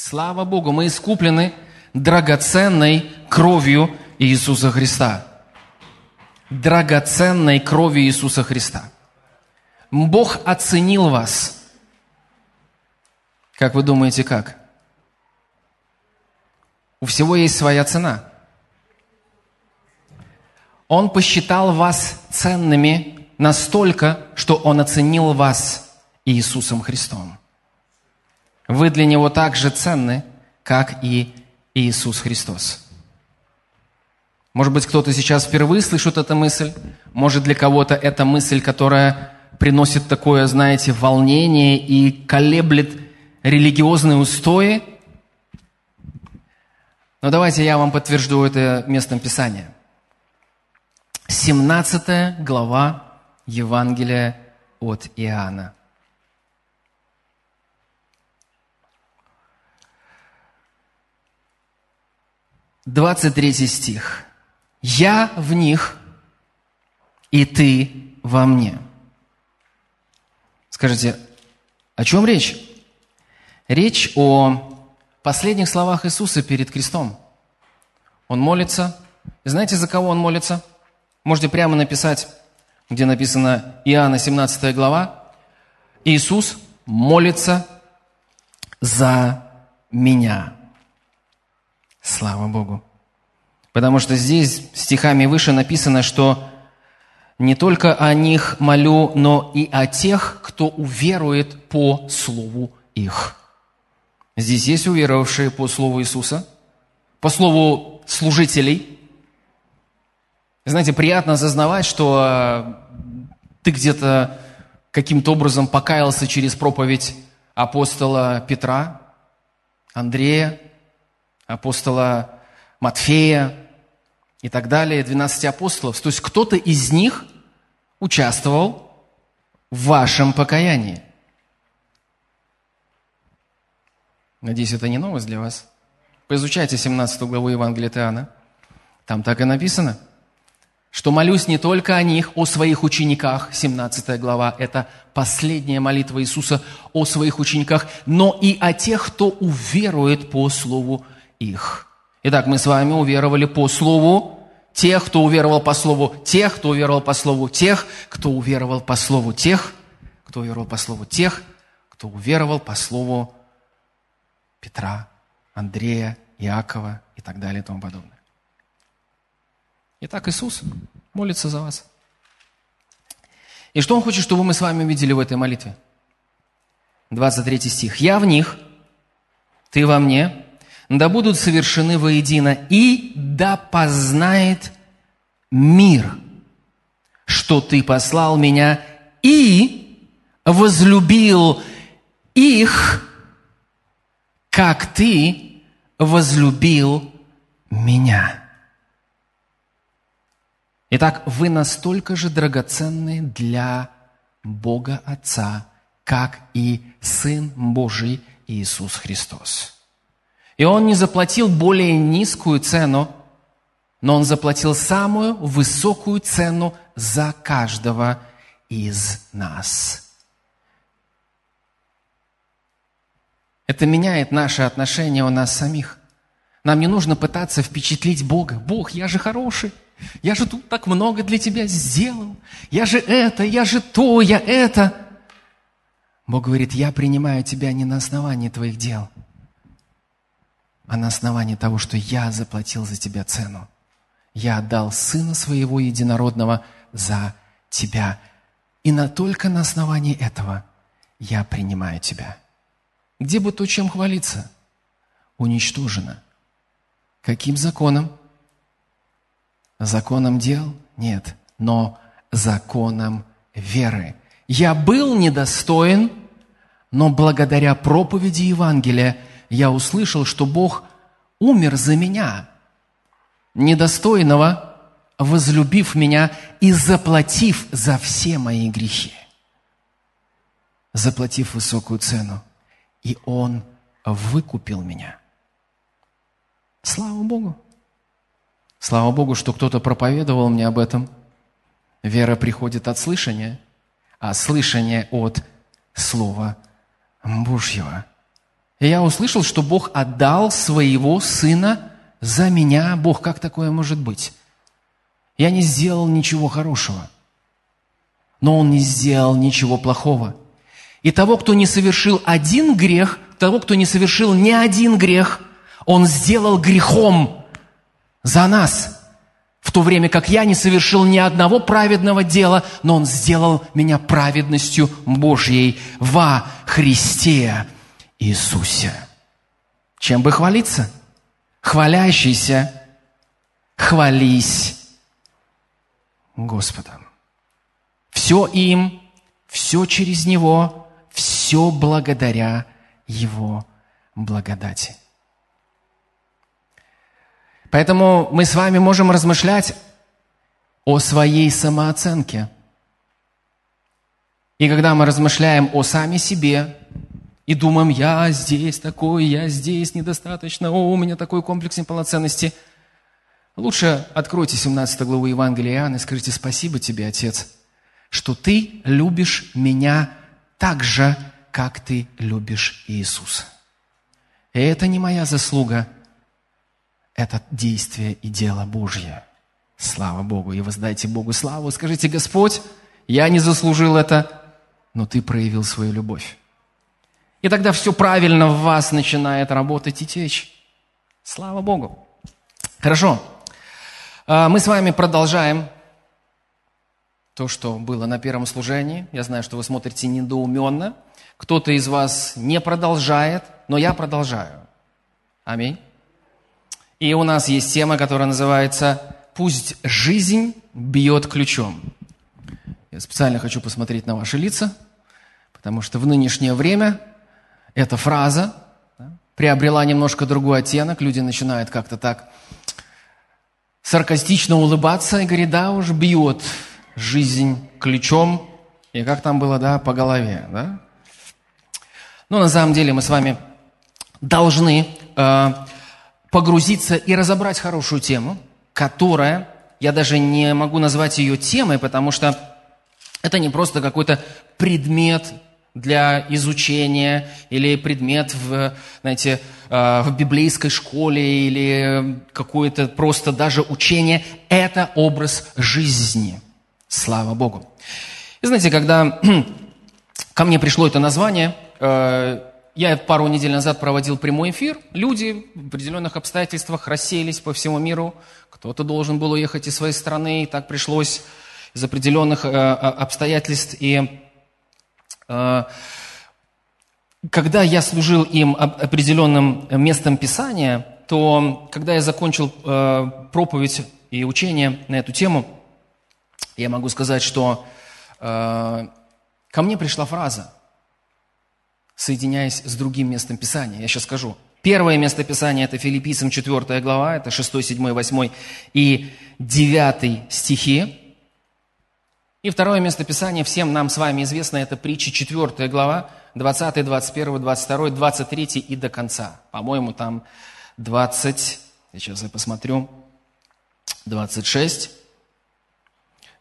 Слава Богу, мы искуплены драгоценной кровью Иисуса Христа. Драгоценной кровью Иисуса Христа. Бог оценил вас. Как вы думаете, как? У всего есть своя цена. Он посчитал вас ценными настолько, что Он оценил вас Иисусом Христом. Вы для Него так же ценны, как и Иисус Христос. Может быть, кто-то сейчас впервые слышит эту мысль. Может, для кого-то это мысль, которая приносит такое, знаете, волнение и колеблет религиозные устои. Но давайте я вам подтвержду это местом Писания. 17 глава Евангелия от Иоанна. Двадцать третий стих. «Я в них, и ты во мне». Скажите, о чем речь? Речь о последних словах Иисуса перед крестом. Он молится. И знаете, за кого он молится? Можете прямо написать, где написано Иоанна 17 глава. Иисус молится за меня. Слава Богу. Потому что здесь стихами выше написано, что не только о них молю, но и о тех, кто уверует по слову их. Здесь есть уверовавшие по слову Иисуса, по слову служителей – знаете, приятно осознавать, что э, ты где-то каким-то образом покаялся через проповедь апостола Петра, Андрея, апостола Матфея и так далее, 12 апостолов. То есть кто-то из них участвовал в вашем покаянии. Надеюсь, это не новость для вас. Поизучайте 17 главу Евангелия Иоанна. Там так и написано – что молюсь не только о них, о своих учениках, 17 глава, это последняя молитва Иисуса о своих учениках, но и о тех, кто уверует по слову их. Итак, мы с вами уверовали по слову тех, кто уверовал по слову тех, кто уверовал по слову тех, кто уверовал по слову тех, кто уверовал по слову тех, кто уверовал по слову Петра, Андрея, Иакова и так далее и тому подобное. Итак, Иисус молится за вас. И что Он хочет, чтобы мы с вами увидели в этой молитве? 23 стих. «Я в них, ты во мне, да будут совершены воедино, и да познает мир, что ты послал меня и возлюбил их, как ты возлюбил меня». Итак, вы настолько же драгоценны для Бога Отца, как и Сын Божий Иисус Христос. И Он не заплатил более низкую цену, но Он заплатил самую высокую цену за каждого из нас. Это меняет наше отношение у нас самих. Нам не нужно пытаться впечатлить Бога. Бог, я же хороший. Я же тут так много для тебя сделал. Я же это, я же то, я это. Бог говорит, я принимаю тебя не на основании твоих дел, а на основании того, что я заплатил за тебя цену. Я отдал Сына Своего Единородного за тебя. И на, только на основании этого я принимаю тебя. Где бы то, чем хвалиться? Уничтожено. Каким законом? Законом дел? Нет, но законом веры. Я был недостоин, но благодаря проповеди Евангелия я услышал, что Бог умер за меня, недостойного, возлюбив меня и заплатив за все мои грехи. Заплатив высокую цену. И Он выкупил меня. Слава Богу! Слава Богу, что кто-то проповедовал мне об этом. Вера приходит от слышания, а слышание от Слова Божьего. И я услышал, что Бог отдал своего сына за меня. Бог, как такое может быть? Я не сделал ничего хорошего, но он не сделал ничего плохого. И того, кто не совершил один грех, того, кто не совершил ни один грех, он сделал грехом за нас – в то время как я не совершил ни одного праведного дела, но Он сделал меня праведностью Божьей во Христе Иисусе. Чем бы хвалиться? Хвалящийся, хвались Господом. Все им, все через Него, все благодаря Его благодати. Поэтому мы с вами можем размышлять о своей самооценке. И когда мы размышляем о сами себе и думаем, я здесь такой, я здесь недостаточно, о, у меня такой комплекс неполноценности, лучше откройте 17 главу Евангелия Иоанна и скажите спасибо тебе, Отец, что ты любишь меня так же, как ты любишь Иисуса. И это не моя заслуга – это действие и дело Божье. Слава Богу. И воздайте Богу славу. Скажите, Господь, я не заслужил это, но Ты проявил свою любовь. И тогда все правильно в вас начинает работать и течь. Слава Богу. Хорошо. А, мы с вами продолжаем то, что было на первом служении. Я знаю, что вы смотрите недоуменно. Кто-то из вас не продолжает, но я продолжаю. Аминь. И у нас есть тема, которая называется «Пусть жизнь бьет ключом». Я специально хочу посмотреть на ваши лица, потому что в нынешнее время эта фраза да, приобрела немножко другой оттенок. Люди начинают как-то так саркастично улыбаться и говорить, да, уж бьет жизнь ключом. И как там было, да, по голове, да? Но на самом деле мы с вами должны э, погрузиться и разобрать хорошую тему, которая, я даже не могу назвать ее темой, потому что это не просто какой-то предмет для изучения или предмет в, знаете, э, в библейской школе или какое-то просто даже учение. Это образ жизни. Слава Богу. И знаете, когда ко мне пришло это название, э, я пару недель назад проводил прямой эфир. Люди в определенных обстоятельствах рассеялись по всему миру. Кто-то должен был уехать из своей страны, и так пришлось из определенных э, обстоятельств. И когда я служил им определенным местом Писания, то когда я закончил э, проповедь и учение на эту тему, я могу сказать, что э, ко мне пришла фраза – соединяясь с другим местом Писания. Я сейчас скажу. Первое место Писания – это Филиппийцам 4 глава, это 6, 7, 8 и 9 стихи. И второе место Писания, всем нам с вами известно, это притча 4 глава, 20, 21, 22, 23 и до конца. По-моему, там 20, сейчас я посмотрю, 26,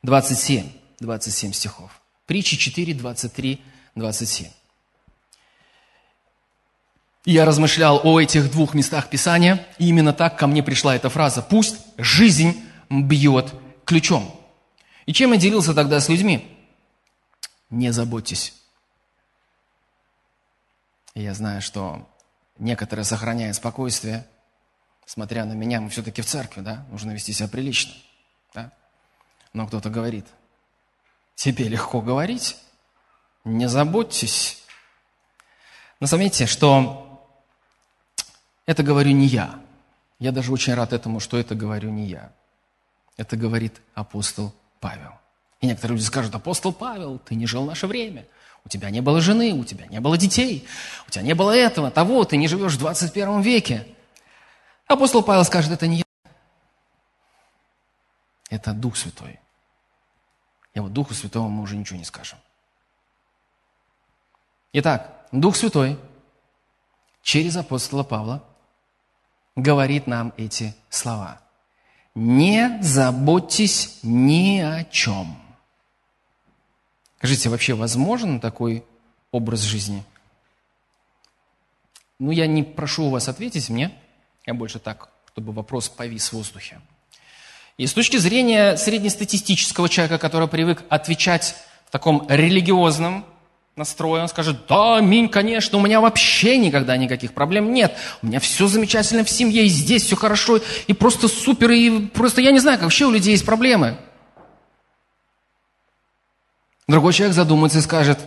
27, 27 стихов. Притча 4, 23, 27 я размышлял о этих двух местах Писания, и именно так ко мне пришла эта фраза. Пусть жизнь бьет ключом. И чем я делился тогда с людьми? Не заботьтесь. Я знаю, что некоторые сохраняют спокойствие, смотря на меня, мы все-таки в церкви, да, нужно вести себя прилично. Да? Но кто-то говорит, тебе легко говорить, не заботьтесь. Но заметьте, что это говорю не я. Я даже очень рад этому, что это говорю не я. Это говорит апостол Павел. И некоторые люди скажут, апостол Павел, ты не жил наше время. У тебя не было жены, у тебя не было детей, у тебя не было этого, того, ты не живешь в 21 веке. Апостол Павел скажет, это не я. Это Дух Святой. И вот Духу Святому мы уже ничего не скажем. Итак, Дух Святой через апостола Павла – говорит нам эти слова. Не заботьтесь ни о чем. Скажите, вообще возможен такой образ жизни? ну, я не прошу у вас ответить мне, я больше так, чтобы вопрос повис в воздухе. И с точки зрения среднестатистического человека, который привык отвечать в таком религиозном настрое, он скажет, да, аминь, конечно, у меня вообще никогда никаких проблем нет. У меня все замечательно в семье, и здесь все хорошо, и просто супер, и просто я не знаю, как вообще у людей есть проблемы. Другой человек задумается и скажет,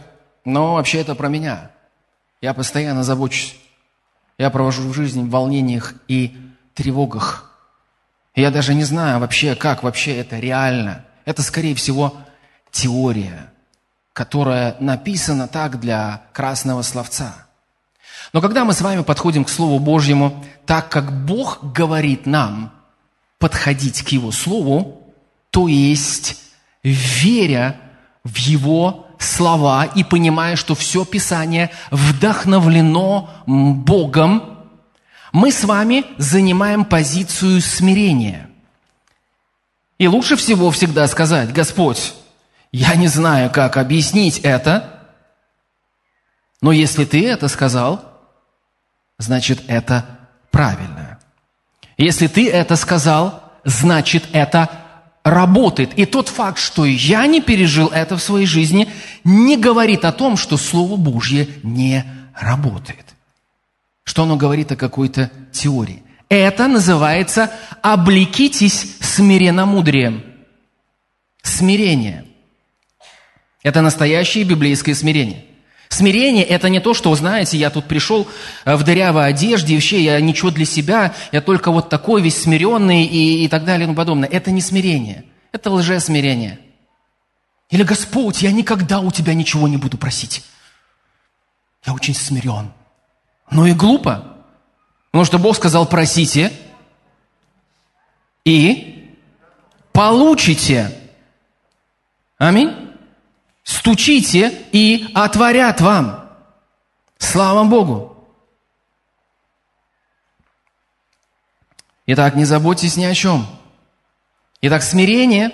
но вообще это про меня. Я постоянно забочусь. Я провожу в жизни в волнениях и тревогах. Я даже не знаю вообще, как вообще это реально. Это, скорее всего, теория, которая написана так для красного словца. Но когда мы с вами подходим к Слову Божьему, так как Бог говорит нам подходить к Его Слову, то есть веря в Его слова и понимая, что все Писание вдохновлено Богом, мы с вами занимаем позицию смирения. И лучше всего всегда сказать, Господь, я не знаю, как объяснить это, но если ты это сказал, значит, это правильно. Если ты это сказал, значит, это работает. И тот факт, что я не пережил это в своей жизни, не говорит о том, что Слово Божье не работает. Что оно говорит о какой-то теории. Это называется «облекитесь смиренномудрием». Смирение. Это настоящее библейское смирение. Смирение – это не то, что, знаете, я тут пришел э, в дырявой одежде, и вообще я ничего для себя, я только вот такой весь смиренный и, и так далее и тому подобное. Это не смирение, это лжесмирение. Или Господь, я никогда у Тебя ничего не буду просить. Я очень смирен. Ну и глупо. Потому что Бог сказал, просите и получите. Аминь стучите и отворят вам. Слава Богу! Итак, не заботьтесь ни о чем. Итак, смирение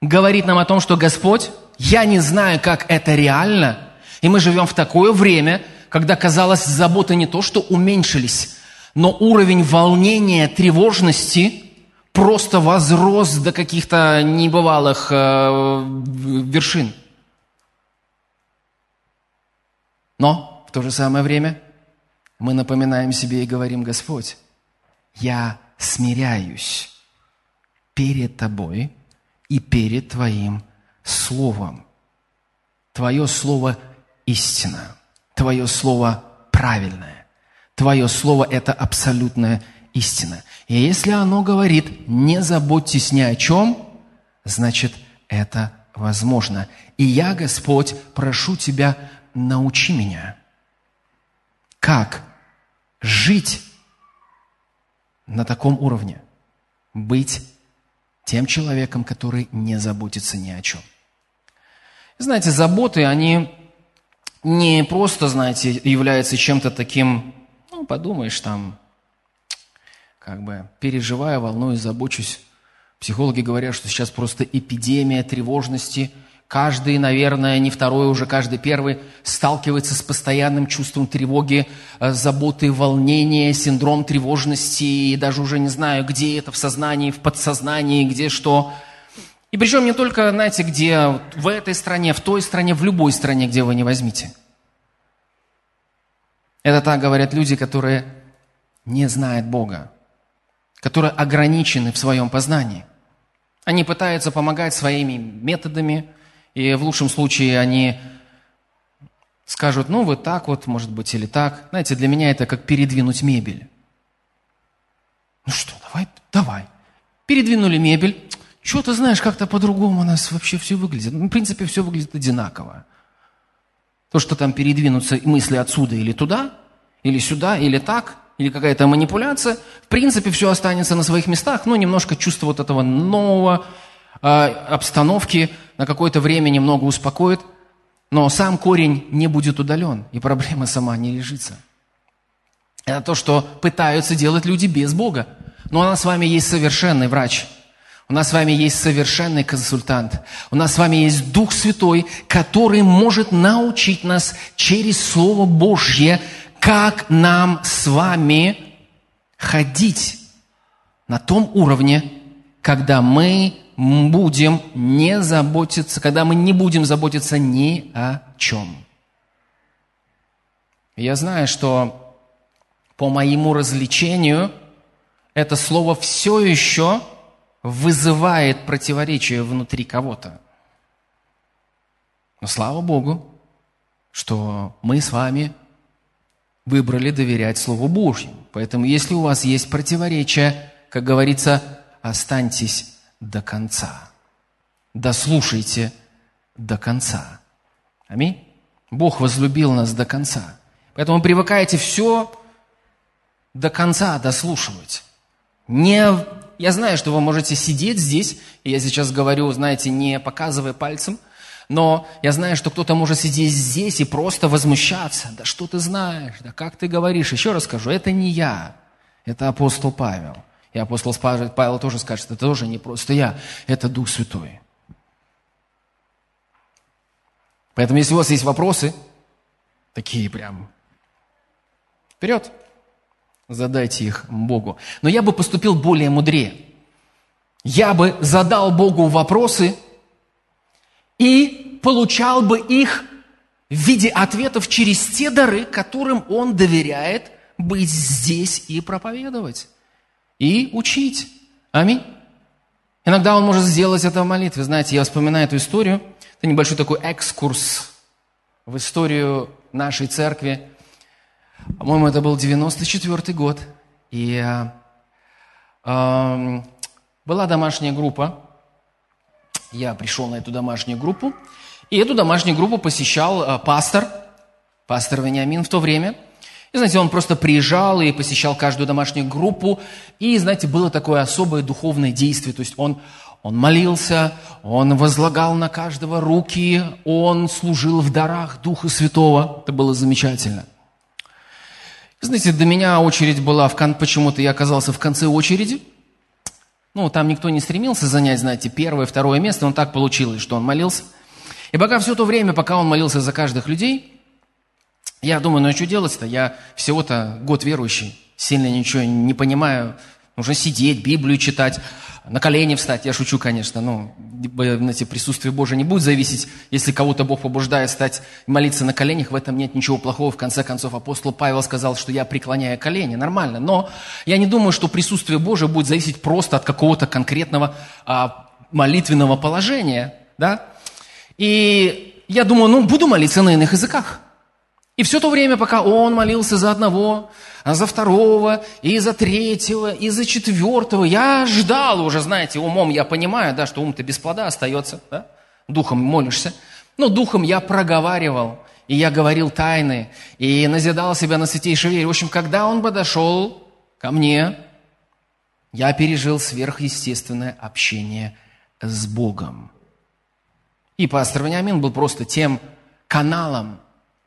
говорит нам о том, что Господь, я не знаю, как это реально, и мы живем в такое время, когда, казалось, заботы не то, что уменьшились, но уровень волнения, тревожности просто возрос до каких-то небывалых э, вершин. Но в то же самое время мы напоминаем себе и говорим, Господь, я смиряюсь перед Тобой и перед Твоим Словом. Твое Слово – истина. Твое Слово – правильное. Твое Слово – это абсолютная истина. И если оно говорит, не заботьтесь ни о чем, значит, это возможно. И я, Господь, прошу Тебя, научи меня, как жить на таком уровне, быть тем человеком, который не заботится ни о чем. Знаете, заботы, они не просто, знаете, являются чем-то таким, ну, подумаешь, там, как бы переживаю, волнуюсь, забочусь. Психологи говорят, что сейчас просто эпидемия тревожности – Каждый, наверное, не второй, уже каждый первый сталкивается с постоянным чувством тревоги, э, заботы, волнения, синдром тревожности, и даже уже не знаю, где это в сознании, в подсознании, где что. И причем не только, знаете, где в этой стране, в той стране, в любой стране, где вы не возьмите. Это так говорят люди, которые не знают Бога, которые ограничены в своем познании. Они пытаются помогать своими методами, и в лучшем случае они скажут, ну, вот так вот, может быть, или так. Знаете, для меня это как передвинуть мебель. Ну что, давай, давай. Передвинули мебель. Что ты знаешь, как-то по-другому у нас вообще все выглядит. Ну, в принципе, все выглядит одинаково. То, что там передвинутся мысли отсюда или туда, или сюда, или так, или какая-то манипуляция, в принципе, все останется на своих местах, но немножко чувство вот этого нового, а, обстановки на какое-то время немного успокоит, но сам корень не будет удален, и проблема сама не решится. Это то, что пытаются делать люди без Бога. Но у нас с вами есть совершенный врач. У нас с вами есть совершенный консультант. У нас с вами есть Дух Святой, который может научить нас через Слово Божье, как нам с вами ходить на том уровне, когда мы будем не заботиться, когда мы не будем заботиться ни о чем. Я знаю, что по моему развлечению это слово все еще вызывает противоречие внутри кого-то. Но слава Богу, что мы с вами выбрали доверять Слову Божьему. Поэтому если у вас есть противоречия, как говорится, останьтесь до конца. Дослушайте до конца. Аминь. Бог возлюбил нас до конца. Поэтому привыкайте все до конца дослушивать. Не, я знаю, что вы можете сидеть здесь, и я сейчас говорю, знаете, не показывая пальцем, но я знаю, что кто-то может сидеть здесь и просто возмущаться. Да что ты знаешь, да как ты говоришь. Еще раз скажу, это не я, это апостол Павел. И апостол Павел тоже скажет, это тоже не просто я, это Дух Святой. Поэтому, если у вас есть вопросы, такие прям, вперед, задайте их Богу. Но я бы поступил более мудрее. Я бы задал Богу вопросы и получал бы их в виде ответов через те дары, которым Он доверяет быть здесь и проповедовать и учить. Аминь. Иногда он может сделать это в молитве. Знаете, я вспоминаю эту историю. Это небольшой такой экскурс в историю нашей церкви. По-моему, это был 94 год. И э, э, была домашняя группа. Я пришел на эту домашнюю группу. И эту домашнюю группу посещал э, пастор, пастор Вениамин в то время – и, знаете, он просто приезжал и посещал каждую домашнюю группу. И, знаете, было такое особое духовное действие. То есть он, он молился, он возлагал на каждого руки, он служил в дарах Духа Святого. Это было замечательно. Знаете, до меня очередь была, в кон... почему-то я оказался в конце очереди. Ну, там никто не стремился занять, знаете, первое, второе место, но так получилось, что он молился. И пока все то время, пока он молился за каждых людей, я думаю, ну а что делать-то? Я всего-то год верующий, сильно ничего не понимаю. Нужно сидеть, Библию читать, на колени встать. Я шучу, конечно, но знаете, присутствие Божие не будет зависеть. Если кого-то Бог побуждает стать молиться на коленях, в этом нет ничего плохого. В конце концов, апостол Павел сказал, что я преклоняю колени. Нормально. Но я не думаю, что присутствие Божие будет зависеть просто от какого-то конкретного а, молитвенного положения. Да? И я думаю, ну, буду молиться на иных языках. И все то время, пока он молился за одного, а за второго, и за третьего, и за четвертого, я ждал уже, знаете, умом я понимаю, да, что ум-то без плода остается, да? духом молишься. Но духом я проговаривал, и я говорил тайны, и назидал себя на святейшей вере. В общем, когда он подошел ко мне, я пережил сверхъестественное общение с Богом. И пастор Вениамин был просто тем каналом,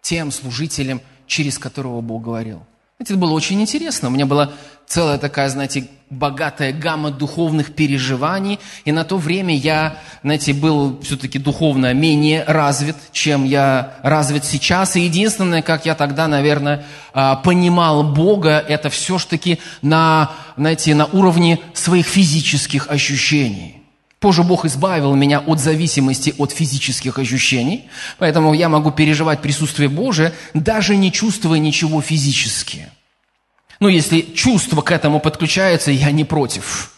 тем служителем, через которого Бог говорил. Это было очень интересно. У меня была целая такая, знаете, богатая гамма духовных переживаний. И на то время я, знаете, был все-таки духовно менее развит, чем я развит сейчас. И единственное, как я тогда, наверное, а, понимал Бога, это все-таки на, знаете, на уровне своих физических ощущений. Позже Бог избавил меня от зависимости от физических ощущений, поэтому я могу переживать присутствие Божие, даже не чувствуя ничего физически. Но если чувство к этому подключается, я не против.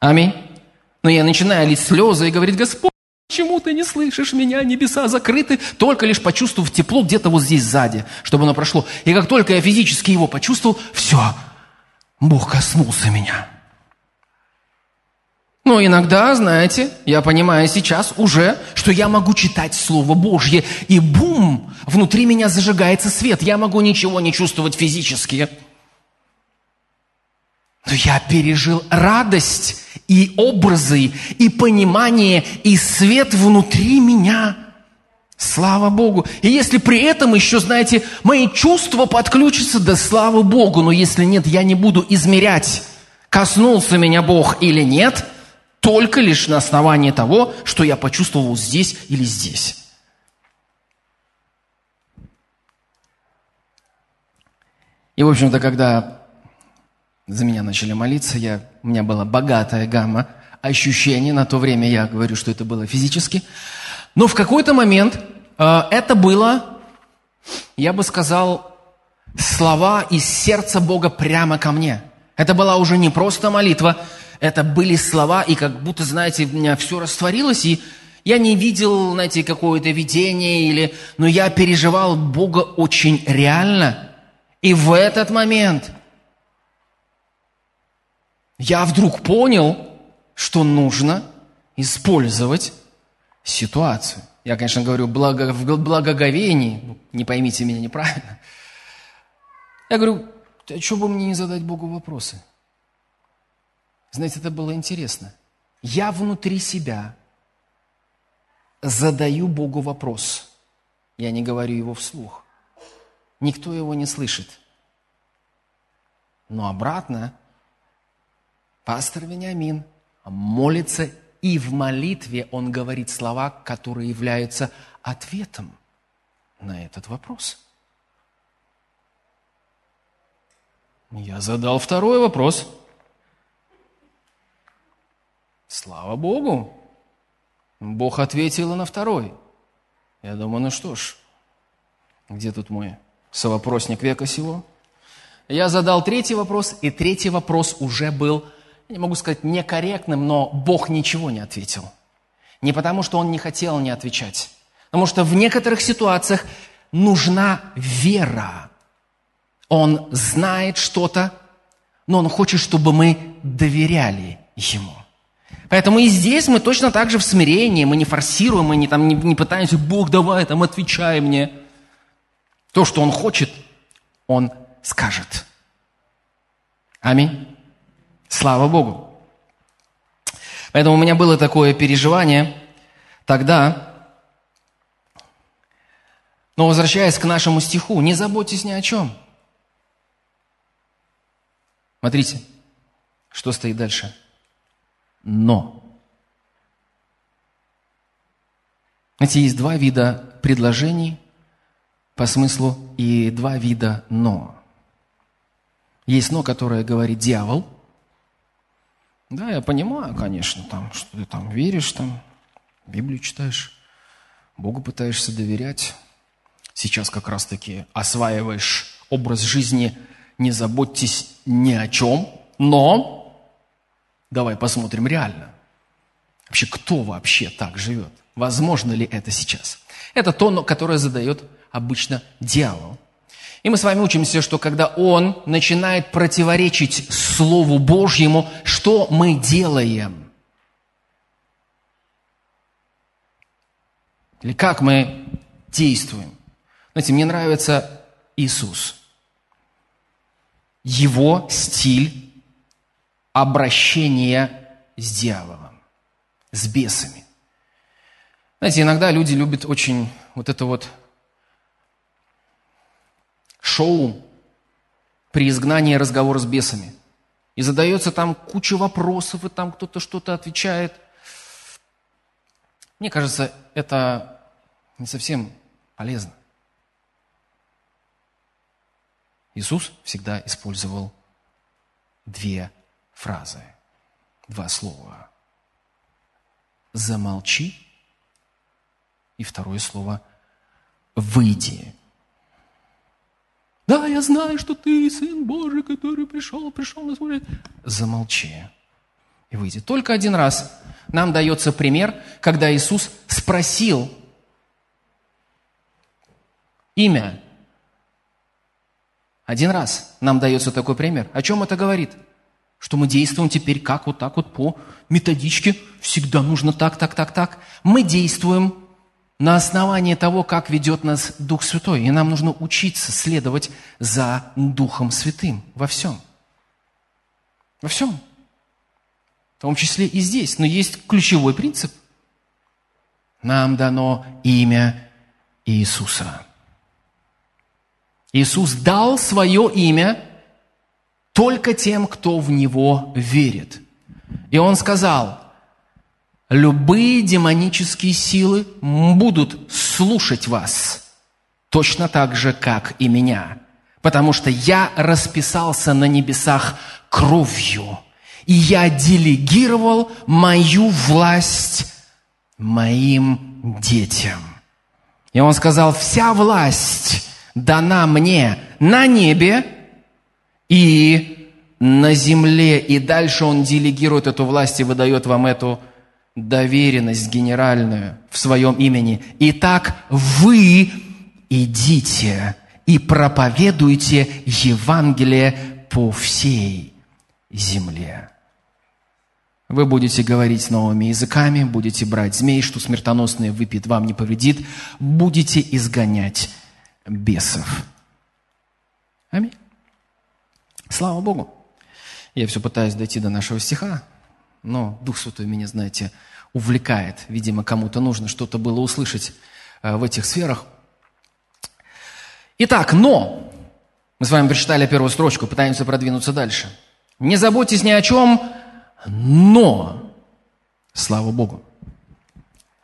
Аминь. Но я начинаю лить слезы и говорить, Господь, почему ты не слышишь меня, небеса закрыты, только лишь почувствовав тепло где-то вот здесь сзади, чтобы оно прошло. И как только я физически его почувствовал, все, Бог коснулся меня. Но иногда, знаете, я понимаю сейчас уже, что я могу читать Слово Божье, и бум, внутри меня зажигается свет. Я могу ничего не чувствовать физически. Но я пережил радость и образы, и понимание, и свет внутри меня. Слава Богу. И если при этом еще, знаете, мои чувства подключатся, да слава Богу. Но если нет, я не буду измерять, коснулся меня Бог или нет – только лишь на основании того, что я почувствовал здесь или здесь. И, в общем-то, когда за меня начали молиться, я, у меня была богатая гамма ощущений. На то время я говорю, что это было физически. Но в какой-то момент э, это было, я бы сказал, слова из сердца Бога прямо ко мне. Это была уже не просто молитва, это были слова, и как будто, знаете, у меня все растворилось, и я не видел, знаете, какое-то видение, или, но я переживал Бога очень реально. И в этот момент я вдруг понял, что нужно использовать ситуацию. Я, конечно, говорю благо, в благоговении, ну, не поймите меня неправильно. Я говорю, а что бы мне не задать Богу вопросы? Знаете, это было интересно. Я внутри себя задаю Богу вопрос. Я не говорю его вслух. Никто его не слышит. Но обратно пастор Вениамин молится, и в молитве он говорит слова, которые являются ответом на этот вопрос. Я задал второй вопрос. Слава Богу, Бог ответил на второй. Я думаю, ну что ж, где тут мой совопросник века сего? Я задал третий вопрос, и третий вопрос уже был, я не могу сказать некорректным, но Бог ничего не ответил. Не потому, что Он не хотел не отвечать, потому что в некоторых ситуациях нужна вера. Он знает что-то, но Он хочет, чтобы мы доверяли Ему. Поэтому и здесь мы точно так же в смирении, мы не форсируем, мы не, там, не, не пытаемся, Бог, давай, там, отвечай мне. То, что Он хочет, Он скажет. Аминь. Слава Богу. Поэтому у меня было такое переживание тогда, но возвращаясь к нашему стиху, не заботьтесь ни о чем. Смотрите, что стоит дальше но. Знаете, есть два вида предложений по смыслу и два вида но. Есть но, которое говорит дьявол. Да, я понимаю, конечно, там, что ты там веришь, там, Библию читаешь, Богу пытаешься доверять. Сейчас как раз-таки осваиваешь образ жизни, не заботьтесь ни о чем, но Давай посмотрим реально. Вообще, кто вообще так живет? Возможно ли это сейчас? Это то, которое задает обычно дьявол. И мы с вами учимся, что когда он начинает противоречить Слову Божьему, что мы делаем? Или как мы действуем? Знаете, мне нравится Иисус. Его стиль обращения с дьяволом, с бесами. Знаете, иногда люди любят очень вот это вот шоу при изгнании разговора с бесами. И задается там куча вопросов, и там кто-то что-то отвечает. Мне кажется, это не совсем полезно. Иисус всегда использовал две фразы, два слова. Замолчи. И второе слово выйди. Да, я знаю, что ты Сын Божий, который пришел, пришел на свой... Замолчи и выйди. Только один раз нам дается пример, когда Иисус спросил имя. Один раз нам дается такой пример. О чем это говорит? Что мы действуем теперь как вот так вот по методичке, всегда нужно так, так, так, так. Мы действуем на основании того, как ведет нас Дух Святой. И нам нужно учиться следовать за Духом Святым во всем. Во всем. В том числе и здесь. Но есть ключевой принцип. Нам дано имя Иисуса. Иисус дал свое имя только тем, кто в Него верит. И Он сказал, любые демонические силы будут слушать вас, точно так же, как и меня. потому что я расписался на небесах кровью, и я делегировал мою власть моим детям. И он сказал, вся власть дана мне на небе и на земле. И дальше он делегирует эту власть и выдает вам эту доверенность генеральную в своем имени. Итак, вы идите и проповедуйте Евангелие по всей земле. Вы будете говорить новыми языками, будете брать змей, что смертоносное выпьет, вам не повредит, будете изгонять бесов. Аминь. Слава Богу. Я все пытаюсь дойти до нашего стиха, но Дух Святой меня, знаете, увлекает. Видимо, кому-то нужно что-то было услышать э, в этих сферах. Итак, но, мы с вами прочитали первую строчку, пытаемся продвинуться дальше. Не заботьтесь ни о чем, но, слава Богу,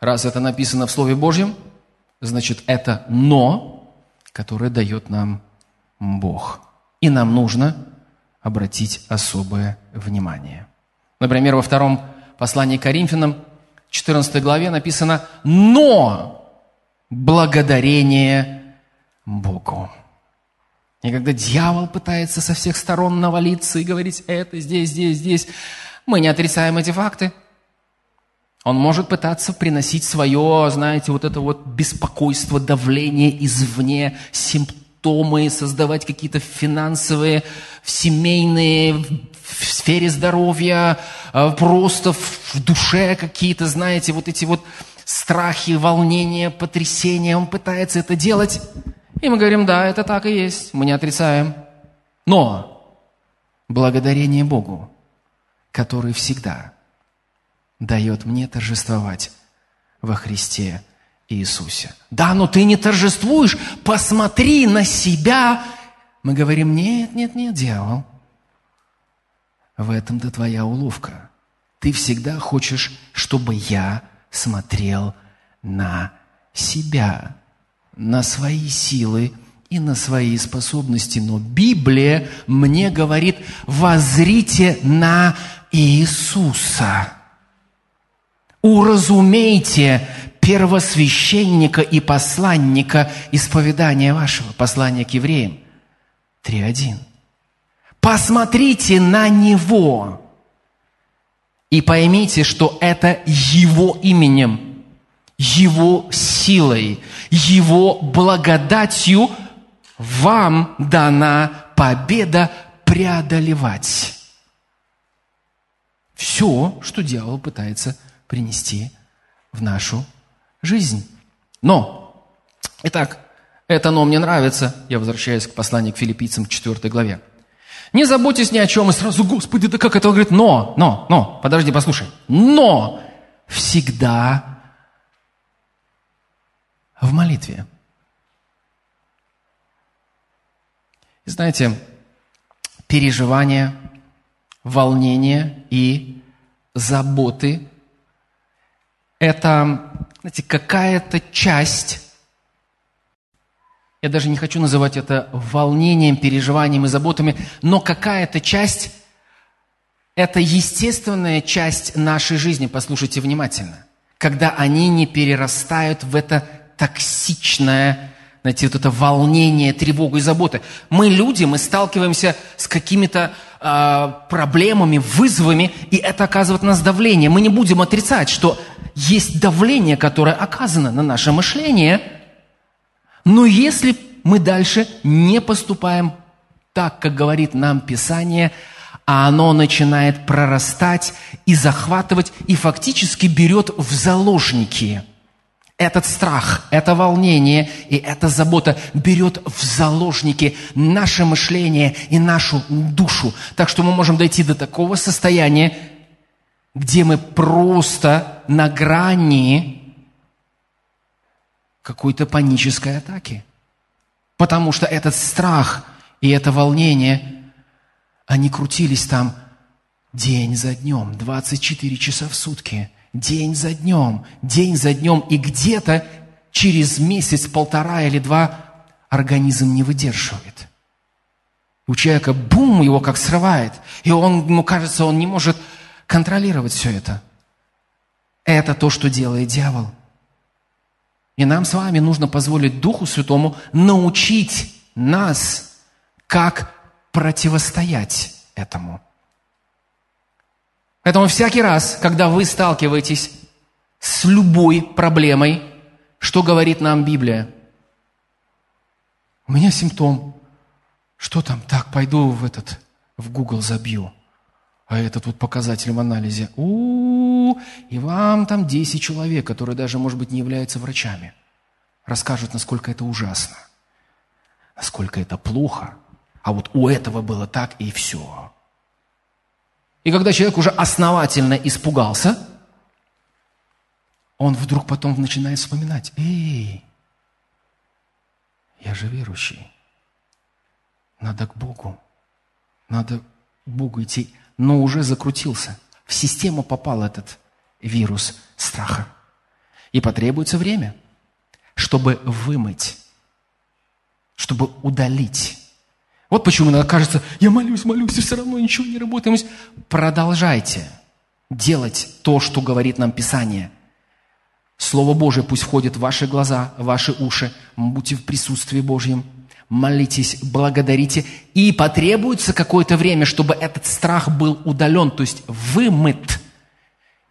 раз это написано в Слове Божьем, значит, это «но», которое дает нам Бог. И нам нужно обратить особое внимание. Например, во втором послании к Коринфянам, 14 главе написано «но благодарение Богу». И когда дьявол пытается со всех сторон навалиться и говорить «это здесь, здесь, здесь», мы не отрицаем эти факты. Он может пытаться приносить свое, знаете, вот это вот беспокойство, давление извне, симптомы, создавать какие-то финансовые, семейные, в сфере здоровья, э, просто в душе какие-то, знаете, вот эти вот страхи, волнения, потрясения. Он пытается это делать. И мы говорим, да, это так и есть, мы не отрицаем. Но благодарение Богу, который всегда дает мне торжествовать во Христе Иисусе. Да, но ты не торжествуешь, посмотри на себя. Мы говорим, нет, нет, нет, дьявол. В этом-то твоя уловка. Ты всегда хочешь, чтобы я смотрел на себя на свои силы и на свои способности. Но Библия мне говорит, возрите на Иисуса. Уразумейте первосвященника и посланника исповедания вашего, послания к евреям. 3.1. Посмотрите на Него и поймите, что это Его именем – его силой, Его благодатью вам дана победа преодолевать все, что дьявол пытается принести в нашу жизнь. Но, итак, это «но» мне нравится. Я возвращаюсь к посланию к филиппийцам, к 4 главе. Не заботьтесь ни о чем, и сразу, Господи, да как это? Он говорит, но, но, но, подожди, послушай. Но всегда в молитве. И знаете, переживания, волнения и заботы – это, знаете, какая-то часть, я даже не хочу называть это волнением, переживанием и заботами, но какая-то часть – это естественная часть нашей жизни, послушайте внимательно, когда они не перерастают в это токсичное, знаете, вот это волнение, тревогу и заботы. Мы люди, мы сталкиваемся с какими-то э, проблемами, вызовами, и это оказывает на нас давление. Мы не будем отрицать, что есть давление, которое оказано на наше мышление, но если мы дальше не поступаем так, как говорит нам Писание, а оно начинает прорастать и захватывать, и фактически берет в заложники – этот страх, это волнение и эта забота берет в заложники наше мышление и нашу душу. Так что мы можем дойти до такого состояния, где мы просто на грани какой-то панической атаки. Потому что этот страх и это волнение, они крутились там день за днем, 24 часа в сутки – день за днем, день за днем, и где-то через месяц, полтора или два организм не выдерживает. У человека бум, его как срывает. И он, ему кажется, он не может контролировать все это. Это то, что делает дьявол. И нам с вами нужно позволить Духу Святому научить нас, как противостоять этому. Поэтому всякий раз, когда вы сталкиваетесь с любой проблемой, что говорит нам Библия? У меня симптом. Что там? Так, пойду в этот, в Google забью. А этот вот показатель в анализе. У, -у, -у и вам там 10 человек, которые даже, может быть, не являются врачами, расскажут, насколько это ужасно, насколько это плохо. А вот у этого было так и все. И когда человек уже основательно испугался, он вдруг потом начинает вспоминать, эй, я же верующий, надо к Богу, надо к Богу идти, но уже закрутился, в систему попал этот вирус страха. И потребуется время, чтобы вымыть, чтобы удалить вот почему иногда кажется, я молюсь, молюсь, и все равно ничего не работает. Продолжайте делать то, что говорит нам Писание. Слово Божие пусть входит в ваши глаза, в ваши уши. Будьте в присутствии Божьем. Молитесь, благодарите. И потребуется какое-то время, чтобы этот страх был удален, то есть вымыт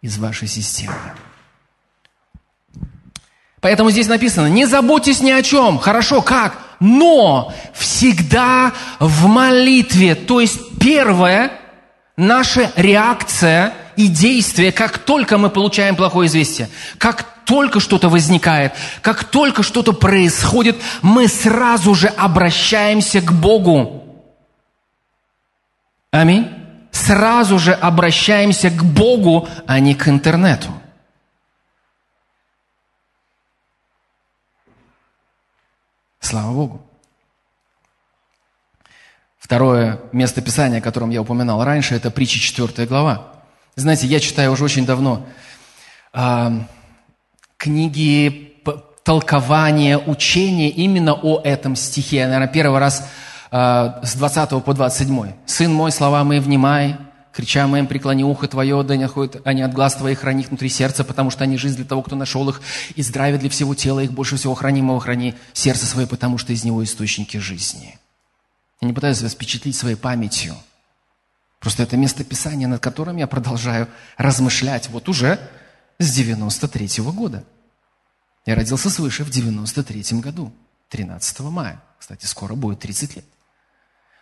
из вашей системы. Поэтому здесь написано, не заботьтесь ни о чем. Хорошо, как? Но всегда в молитве. То есть первая наша реакция и действие, как только мы получаем плохое известие, как только что-то возникает, как только что-то происходит, мы сразу же обращаемся к Богу. Аминь. Сразу же обращаемся к Богу, а не к интернету. Слава Богу. Второе место Писания, о котором я упоминал раньше, это притча 4 глава. Знаете, я читаю уже очень давно э, книги толкования, учения именно о этом стихе. Наверное, первый раз э, с 20 по 27. «Сын мой, слова мои внимай, крича моим, преклони ухо твое, да не отходят они от глаз твоих, храни их внутри сердца, потому что они жизнь для того, кто нашел их, и здравие для всего тела их, больше всего хранимого храни сердце свое, потому что из него источники жизни. Я не пытаюсь вас впечатлить своей памятью. Просто это место Писания, над которым я продолжаю размышлять вот уже с 93 -го года. Я родился свыше в 93 году, 13 мая. Кстати, скоро будет 30 лет.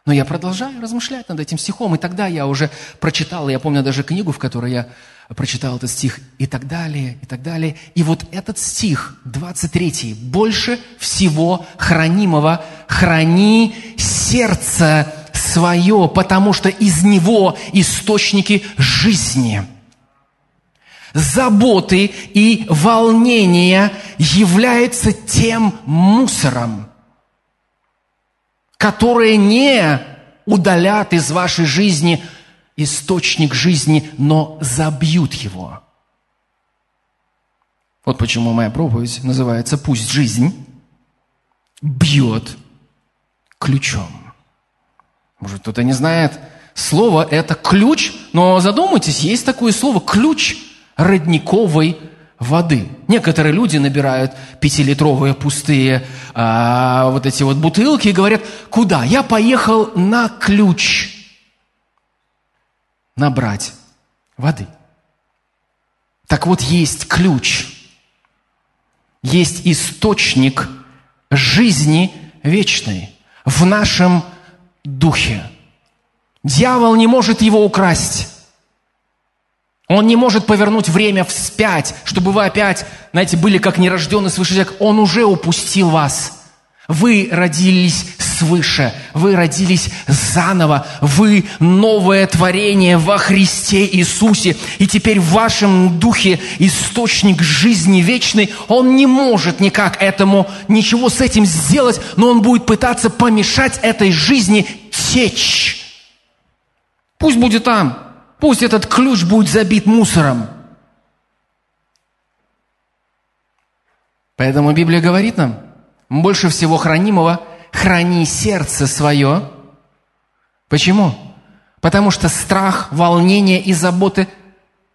Но я продолжаю размышлять над этим стихом. И тогда я уже прочитал, я помню даже книгу, в которой я прочитал этот стих, и так далее, и так далее. И вот этот стих, 23, «Больше всего хранимого храни сердце свое, потому что из него источники жизни». Заботы и волнения являются тем мусором, которые не удалят из вашей жизни источник жизни, но забьют его. Вот почему моя проповедь называется «Пусть жизнь бьет ключом». Может, кто-то не знает, слово – это ключ, но задумайтесь, есть такое слово «ключ родниковой воды. Некоторые люди набирают пятилитровые пустые а, вот эти вот бутылки и говорят, куда? Я поехал на ключ набрать воды. Так вот, есть ключ, есть источник жизни вечной в нашем духе. Дьявол не может его украсть. Он не может повернуть время вспять, чтобы вы опять, знаете, были как нерожденный свыше человек. Он уже упустил вас. Вы родились свыше, вы родились заново, вы новое творение во Христе Иисусе. И теперь в вашем духе источник жизни вечный, он не может никак этому, ничего с этим сделать, но он будет пытаться помешать этой жизни течь. Пусть будет там, Пусть этот ключ будет забит мусором. Поэтому Библия говорит нам, больше всего хранимого храни сердце свое, Почему? Потому что страх, волнение и заботы,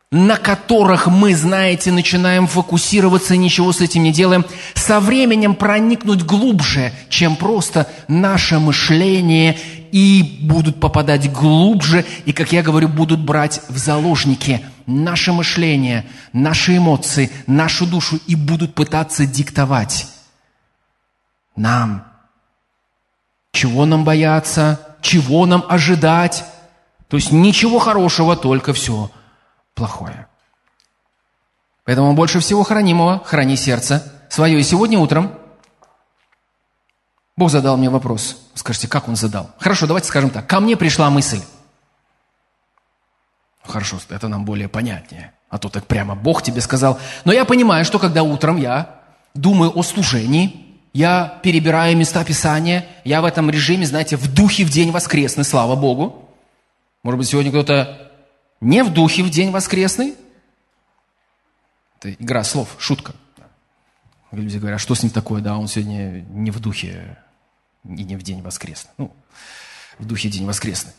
на которых мы, знаете, начинаем фокусироваться, ничего с этим не делаем, со временем проникнуть глубже, чем просто наше мышление, и будут попадать глубже, и, как я говорю, будут брать в заложники наше мышление, наши эмоции, нашу душу, и будут пытаться диктовать нам, чего нам бояться, чего нам ожидать. То есть ничего хорошего, только все плохое. Поэтому больше всего хранимого храни сердце свое. И сегодня утром Бог задал мне вопрос. Скажите, как Он задал? Хорошо, давайте скажем так. Ко мне пришла мысль. Хорошо, это нам более понятнее. А то так прямо Бог тебе сказал. Но я понимаю, что когда утром я думаю о служении, я перебираю места Писания, я в этом режиме, знаете, в духе в день воскресный, слава Богу. Может быть, сегодня кто-то не в духе в день воскресный? Это игра слов, шутка. Люди говорят, а что с ним такое? Да, он сегодня не в духе и не в день воскресный. Ну, в духе день воскресный.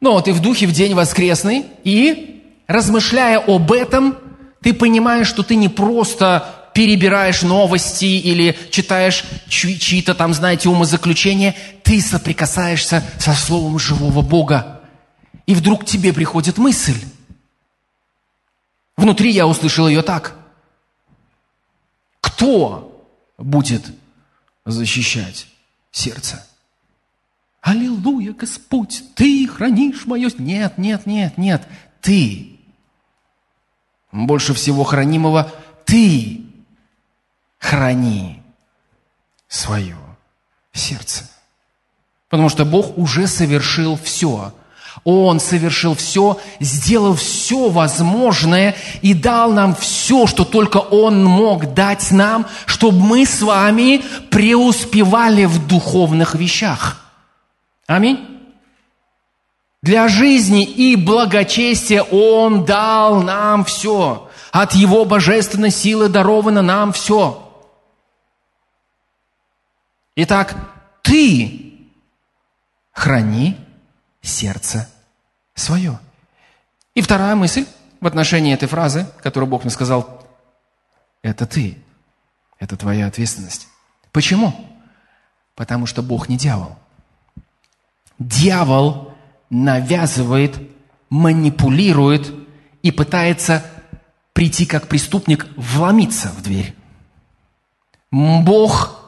Но ты в духе в день воскресный, и размышляя об этом, ты понимаешь, что ты не просто перебираешь новости или читаешь чьи-то там, знаете, умозаключения, ты соприкасаешься со словом живого Бога. И вдруг тебе приходит мысль. Внутри я услышал ее так. Кто будет защищать сердце? Аллилуйя, Господь, Ты хранишь мое... Нет, нет, нет, нет, Ты. Больше всего хранимого Ты храни свое сердце. Потому что Бог уже совершил все. Он совершил все, сделал все возможное и дал нам все, что только Он мог дать нам, чтобы мы с вами преуспевали в духовных вещах. Аминь. Для жизни и благочестия Он дал нам все. От Его божественной силы даровано нам все. Итак, ты храни сердце свое. И вторая мысль в отношении этой фразы, которую Бог мне сказал, это ты, это твоя ответственность. Почему? Потому что Бог не дьявол. Дьявол навязывает, манипулирует и пытается прийти как преступник, вломиться в дверь. Бог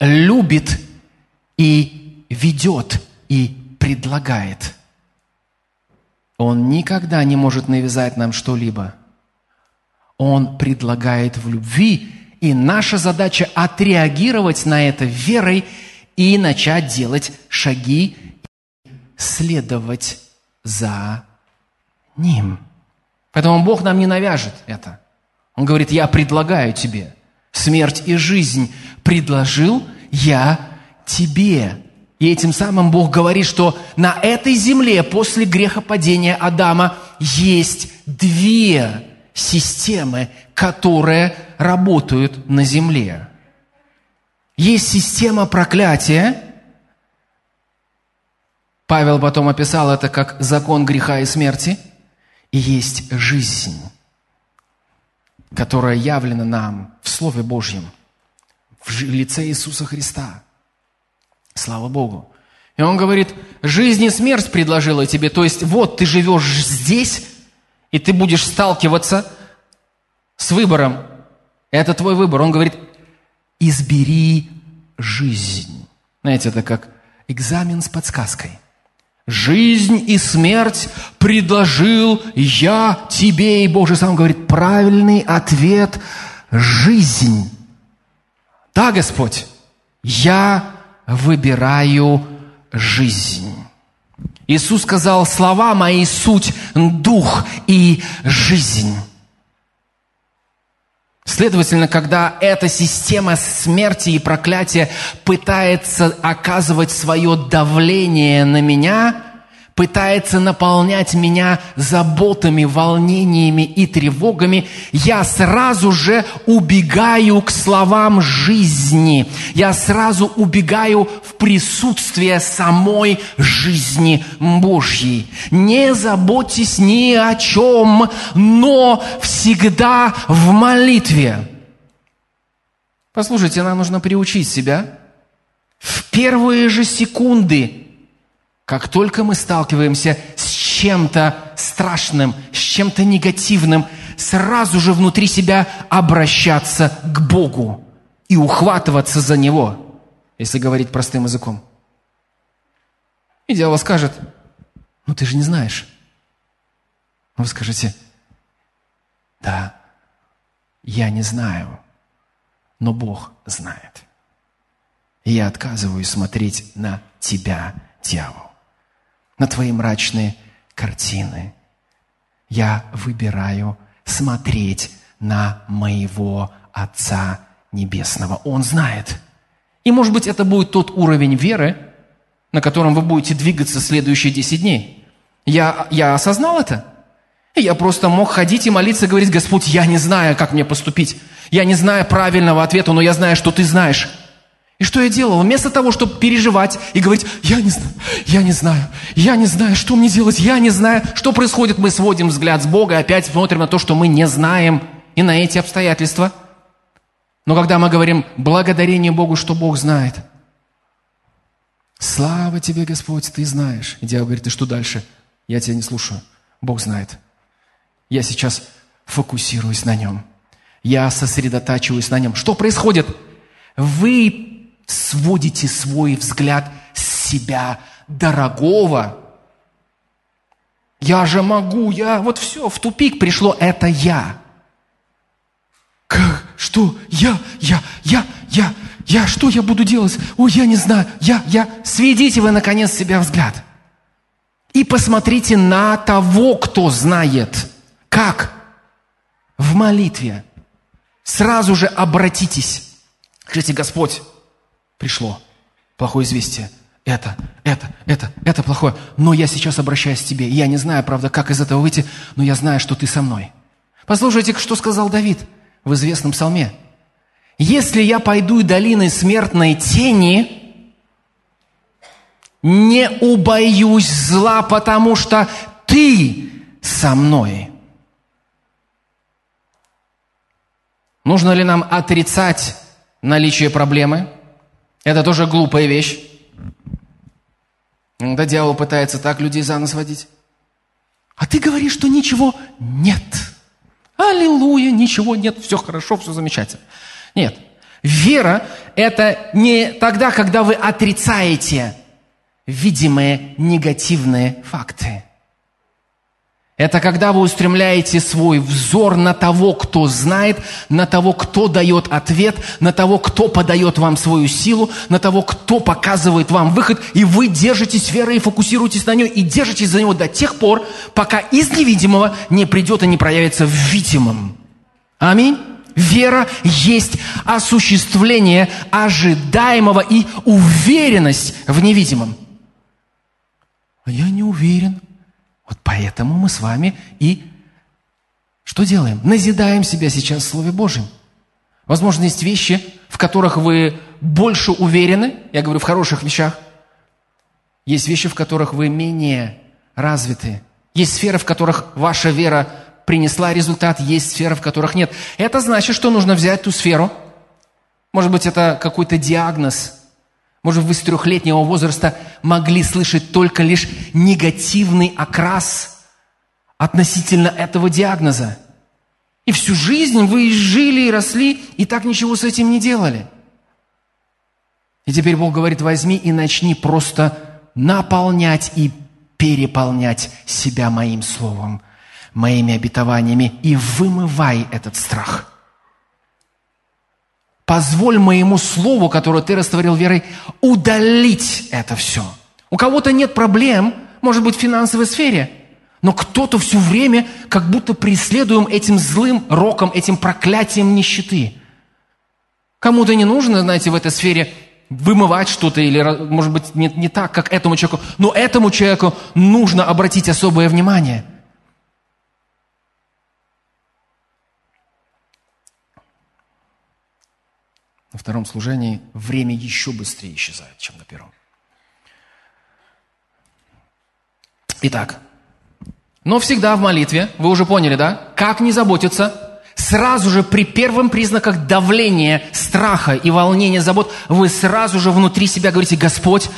любит и ведет и предлагает. Он никогда не может навязать нам что-либо. Он предлагает в любви, и наша задача отреагировать на это верой и начать делать шаги, следовать за Ним. Поэтому Бог нам не навяжет это. Он говорит, я предлагаю тебе смерть и жизнь, предложил я тебе. И этим самым Бог говорит, что на этой земле после грехопадения Адама есть две системы, которые работают на земле. Есть система проклятия. Павел потом описал это как закон греха и смерти. И есть жизнь, которая явлена нам в Слове Божьем – в лице Иисуса Христа. Слава Богу. И он говорит, жизнь и смерть предложила тебе. То есть вот ты живешь здесь, и ты будешь сталкиваться с выбором. Это твой выбор. Он говорит, избери жизнь. Знаете, это как экзамен с подсказкой. Жизнь и смерть предложил я тебе. И Божий сам говорит, правильный ответ – жизнь. Да, Господь, я выбираю жизнь. Иисус сказал, слова мои суть, дух и жизнь. Следовательно, когда эта система смерти и проклятия пытается оказывать свое давление на меня, пытается наполнять меня заботами, волнениями и тревогами, я сразу же убегаю к словам жизни. Я сразу убегаю в присутствие самой жизни Божьей. Не заботьтесь ни о чем, но всегда в молитве. Послушайте, нам нужно приучить себя в первые же секунды как только мы сталкиваемся с чем-то страшным, с чем-то негативным, сразу же внутри себя обращаться к Богу и ухватываться за Него, если говорить простым языком. И дьявол скажет, ну ты же не знаешь. Вы скажете, да, я не знаю, но Бог знает. И я отказываюсь смотреть на тебя, дьявол на твои мрачные картины. Я выбираю смотреть на моего Отца Небесного. Он знает. И, может быть, это будет тот уровень веры, на котором вы будете двигаться следующие 10 дней. Я, я осознал это. Я просто мог ходить и молиться, говорить, Господь, я не знаю, как мне поступить. Я не знаю правильного ответа, но я знаю, что Ты знаешь. И что я делал? Вместо того, чтобы переживать и говорить, я не знаю, я не знаю, я не знаю, что мне делать, я не знаю, что происходит, мы сводим взгляд с Бога опять смотрим на то, что мы не знаем, и на эти обстоятельства. Но когда мы говорим благодарение Богу, что Бог знает, слава тебе, Господь, ты знаешь. И дьявол говорит, ты что дальше? Я тебя не слушаю. Бог знает. Я сейчас фокусируюсь на нем. Я сосредотачиваюсь на нем. Что происходит? Вы сводите свой взгляд с себя дорогого. Я же могу, я, вот все, в тупик пришло, это я. Как, что, я, я, я, я, я, что я буду делать? Ой, я не знаю, я, я. Сведите вы, наконец, себя взгляд. И посмотрите на того, кто знает. Как? В молитве. Сразу же обратитесь. Скажите, Господь, пришло плохое известие. Это, это, это, это плохое. Но я сейчас обращаюсь к тебе. Я не знаю, правда, как из этого выйти, но я знаю, что ты со мной. Послушайте, что сказал Давид в известном псалме. «Если я пойду долиной смертной тени, не убоюсь зла, потому что ты со мной». Нужно ли нам отрицать наличие проблемы? Это тоже глупая вещь. Когда дьявол пытается так людей за нос водить. А ты говоришь, что ничего нет. Аллилуйя, ничего нет, все хорошо, все замечательно. Нет. Вера – это не тогда, когда вы отрицаете видимые негативные факты. Это когда вы устремляете свой взор на того, кто знает, на того, кто дает ответ, на того, кто подает вам свою силу, на того, кто показывает вам выход, и вы держитесь верой и фокусируетесь на нем, и держитесь за него до тех пор, пока из невидимого не придет и не проявится в видимом. Аминь. Вера есть осуществление ожидаемого и уверенность в невидимом. А я не уверен. Вот поэтому мы с вами и что делаем? Назидаем себя сейчас в Слове Божьем. Возможно, есть вещи, в которых вы больше уверены, я говорю в хороших вещах. Есть вещи, в которых вы менее развиты. Есть сферы, в которых ваша вера принесла результат, есть сферы, в которых нет. Это значит, что нужно взять ту сферу. Может быть, это какой-то диагноз, может, вы с трехлетнего возраста могли слышать только лишь негативный окрас относительно этого диагноза. И всю жизнь вы жили и росли, и так ничего с этим не делали. И теперь Бог говорит, возьми и начни просто наполнять и переполнять себя моим словом, моими обетованиями, и вымывай этот страх – позволь моему слову, которое ты растворил верой, удалить это все. У кого-то нет проблем, может быть, в финансовой сфере, но кто-то все время как будто преследуем этим злым роком, этим проклятием нищеты. Кому-то не нужно, знаете, в этой сфере вымывать что-то, или, может быть, не, не так, как этому человеку. Но этому человеку нужно обратить особое внимание. На втором служении время еще быстрее исчезает, чем на первом. Итак, но всегда в молитве, вы уже поняли, да? Как не заботиться? Сразу же при первом признаках давления, страха и волнения, забот, вы сразу же внутри себя говорите, Господь,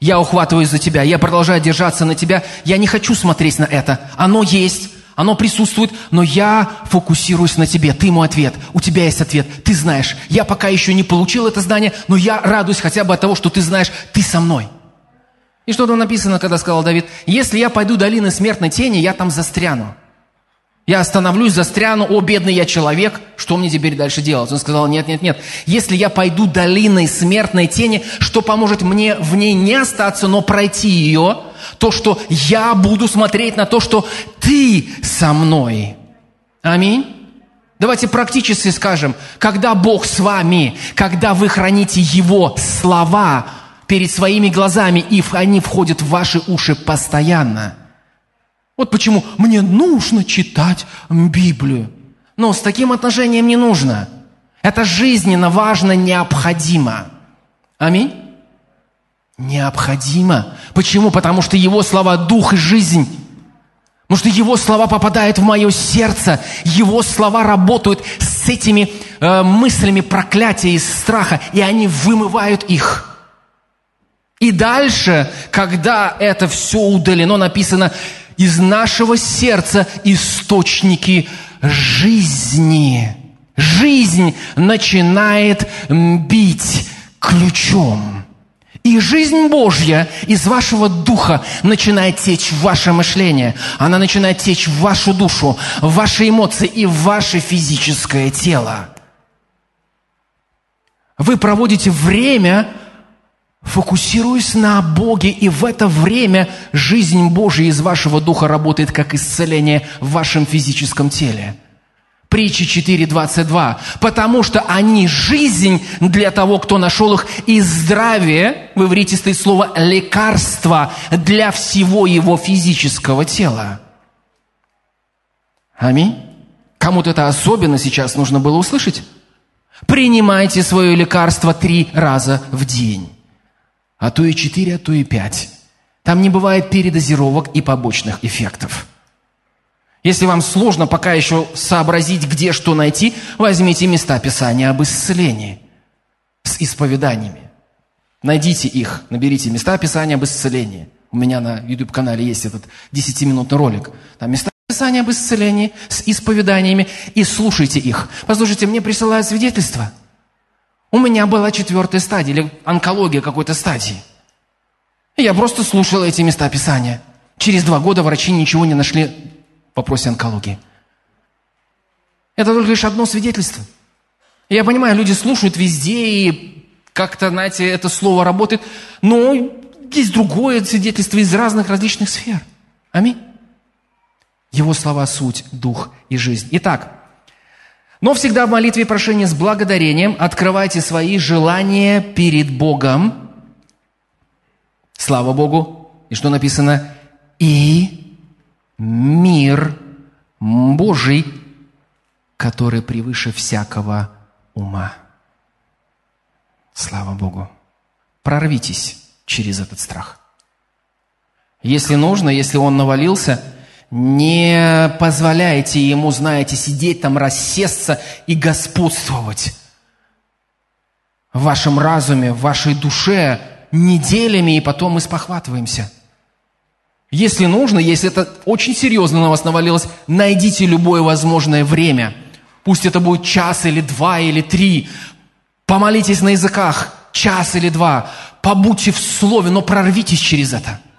я ухватываюсь за Тебя, я продолжаю держаться на Тебя, я не хочу смотреть на это. Оно есть, оно присутствует, но я фокусируюсь на Тебе. Ты мой ответ, у Тебя есть ответ, Ты знаешь. Я пока еще не получил это знание, но я радуюсь хотя бы от того, что Ты знаешь, Ты со мной. И что там написано, когда сказал Давид, если я пойду долины смертной тени, я там застряну. Я остановлюсь, застряну, о, бедный я человек, что мне теперь дальше делать? Он сказал, нет, нет, нет, если я пойду долиной смертной тени, что поможет мне в ней не остаться, но пройти ее, то, что я буду смотреть на то, что ты со мной. Аминь. Давайте практически скажем, когда Бог с вами, когда вы храните Его слова, перед своими глазами, и они входят в ваши уши постоянно. Вот почему мне нужно читать Библию. Но с таким отношением не нужно. Это жизненно важно, необходимо. Аминь? Необходимо. Почему? Потому что Его слова – дух и жизнь. Потому что Его слова попадают в мое сердце. Его слова работают с этими э, мыслями проклятия и страха, и они вымывают их – и дальше, когда это все удалено, написано, из нашего сердца источники жизни. Жизнь начинает бить ключом. И жизнь Божья из вашего духа начинает течь в ваше мышление. Она начинает течь в вашу душу, в ваши эмоции и в ваше физическое тело. Вы проводите время фокусируясь на Боге, и в это время жизнь Божья из вашего духа работает как исцеление в вашем физическом теле. Притча 4.22. Потому что они жизнь для того, кто нашел их, и здравие, в иврите стоит слово лекарство для всего его физического тела. Аминь. Кому-то это особенно сейчас нужно было услышать. Принимайте свое лекарство три раза в день а то и 4, а то и 5. Там не бывает передозировок и побочных эффектов. Если вам сложно пока еще сообразить, где что найти, возьмите места Писания об исцелении с исповеданиями. Найдите их, наберите места Писания об исцелении. У меня на YouTube-канале есть этот 10-минутный ролик. Там места Писания об исцелении с исповеданиями, и слушайте их. Послушайте, мне присылают свидетельства – у меня была четвертая стадия или онкология какой-то стадии. я просто слушал эти места Писания. Через два года врачи ничего не нашли в вопросе онкологии. Это только лишь одно свидетельство. я понимаю, люди слушают везде, и как-то, знаете, это слово работает, но есть другое свидетельство из разных различных сфер. Аминь. Его слова – суть, дух и жизнь. Итак, но всегда в молитве и прошении с благодарением открывайте свои желания перед Богом. Слава Богу. И что написано? И мир Божий, который превыше всякого ума. Слава Богу. Прорвитесь через этот страх. Если нужно, если он навалился – не позволяйте ему, знаете, сидеть там, рассесться и господствовать в вашем разуме, в вашей душе неделями, и потом мы спохватываемся. Если нужно, если это очень серьезно на вас навалилось, найдите любое возможное время. Пусть это будет час или два или три. Помолитесь на языках час или два. Побудьте в слове, но прорвитесь через это –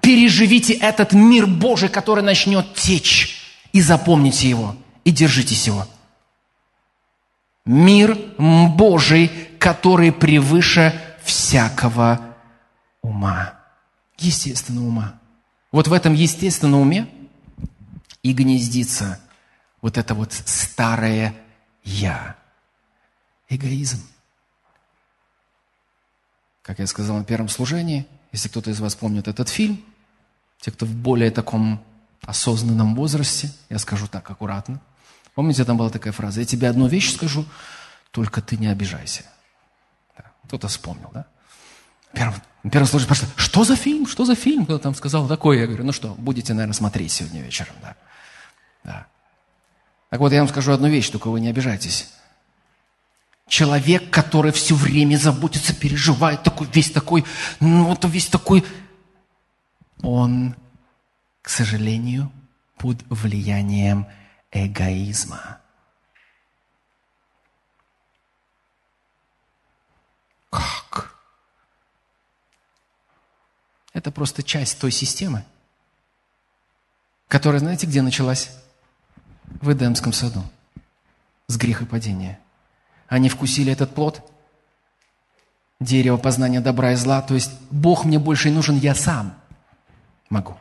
переживите этот мир Божий, который начнет течь, и запомните его, и держитесь его. Мир Божий, который превыше всякого ума. Естественного ума. Вот в этом естественном уме и гнездится вот это вот старое «я». Эгоизм. как я сказал на первом служении, если кто-то из вас помнит этот фильм, те, кто в более таком осознанном возрасте, я скажу так аккуратно. Помните, там была такая фраза, я тебе одну вещь скажу, только ты не обижайся. Да. Кто-то вспомнил, да? Первым, первым службе спрашивают, что за фильм, что за фильм? Кто там сказал такое? Я говорю, ну что, будете, наверное, смотреть сегодня вечером, да. да. Так вот, я вам скажу одну вещь, только вы не обижайтесь. Человек, который все время заботится, переживает, такой весь такой, ну вот весь такой, он, к сожалению, под влиянием эгоизма. Это просто часть той системы, которая, знаете, где началась? В Эдемском саду. С грехопадения. Они вкусили этот плод, дерево познания добра и зла, то есть Бог мне больше нужен, я сам могу.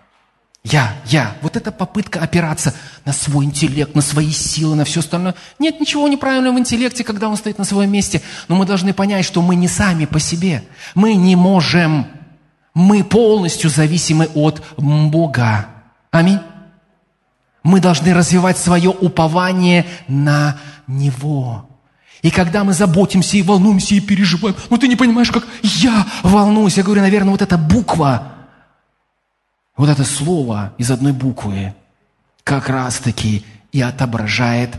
Я, я. Вот эта попытка опираться на свой интеллект, на свои силы, на все остальное. Нет ничего неправильного в интеллекте, когда он стоит на своем месте. Но мы должны понять, что мы не сами по себе. Мы не можем. Мы полностью зависимы от Бога. Аминь. Мы должны развивать свое упование на Него. И когда мы заботимся и волнуемся и переживаем, ну ты не понимаешь, как я волнуюсь. Я говорю, наверное, вот эта буква – вот это слово из одной буквы как раз-таки и отображает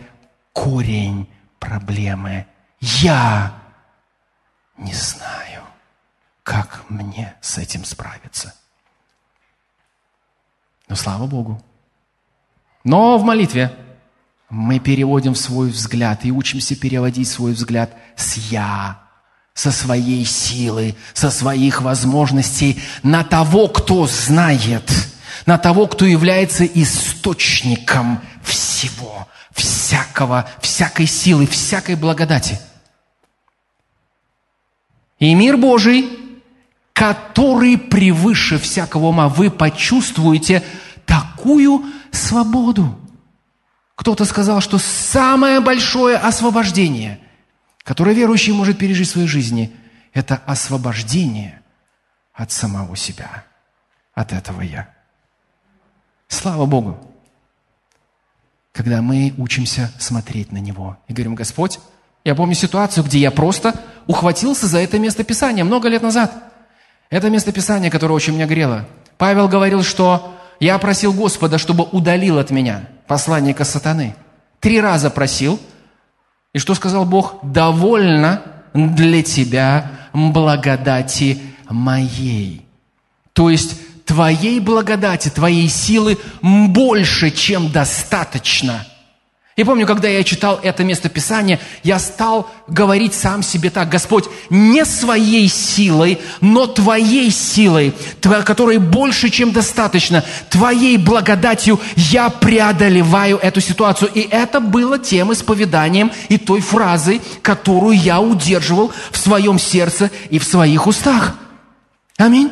корень проблемы. Я не знаю, как мне с этим справиться. Но слава Богу. Но в молитве мы переводим свой взгляд и учимся переводить свой взгляд с «я» со своей силы, со своих возможностей на того, кто знает, на того, кто является источником всего, всякого, всякой силы, всякой благодати. И мир Божий, который превыше всякого ума, вы почувствуете такую свободу. Кто-то сказал, что самое большое освобождение – которое верующий может пережить в своей жизни, это освобождение от самого себя, от этого «я». Слава Богу! Когда мы учимся смотреть на Него и говорим, Господь, я помню ситуацию, где я просто ухватился за это место Писания много лет назад. Это место Писания, которое очень меня грело. Павел говорил, что я просил Господа, чтобы удалил от меня посланника сатаны. Три раза просил – и что сказал Бог? «Довольно для тебя благодати моей». То есть твоей благодати, твоей силы больше, чем достаточно – и помню, когда я читал это место Писания, я стал говорить сам себе так, Господь, не своей силой, но Твоей силой, которой больше, чем достаточно, Твоей благодатью я преодолеваю эту ситуацию. И это было тем исповеданием и той фразой, которую я удерживал в своем сердце и в своих устах. Аминь.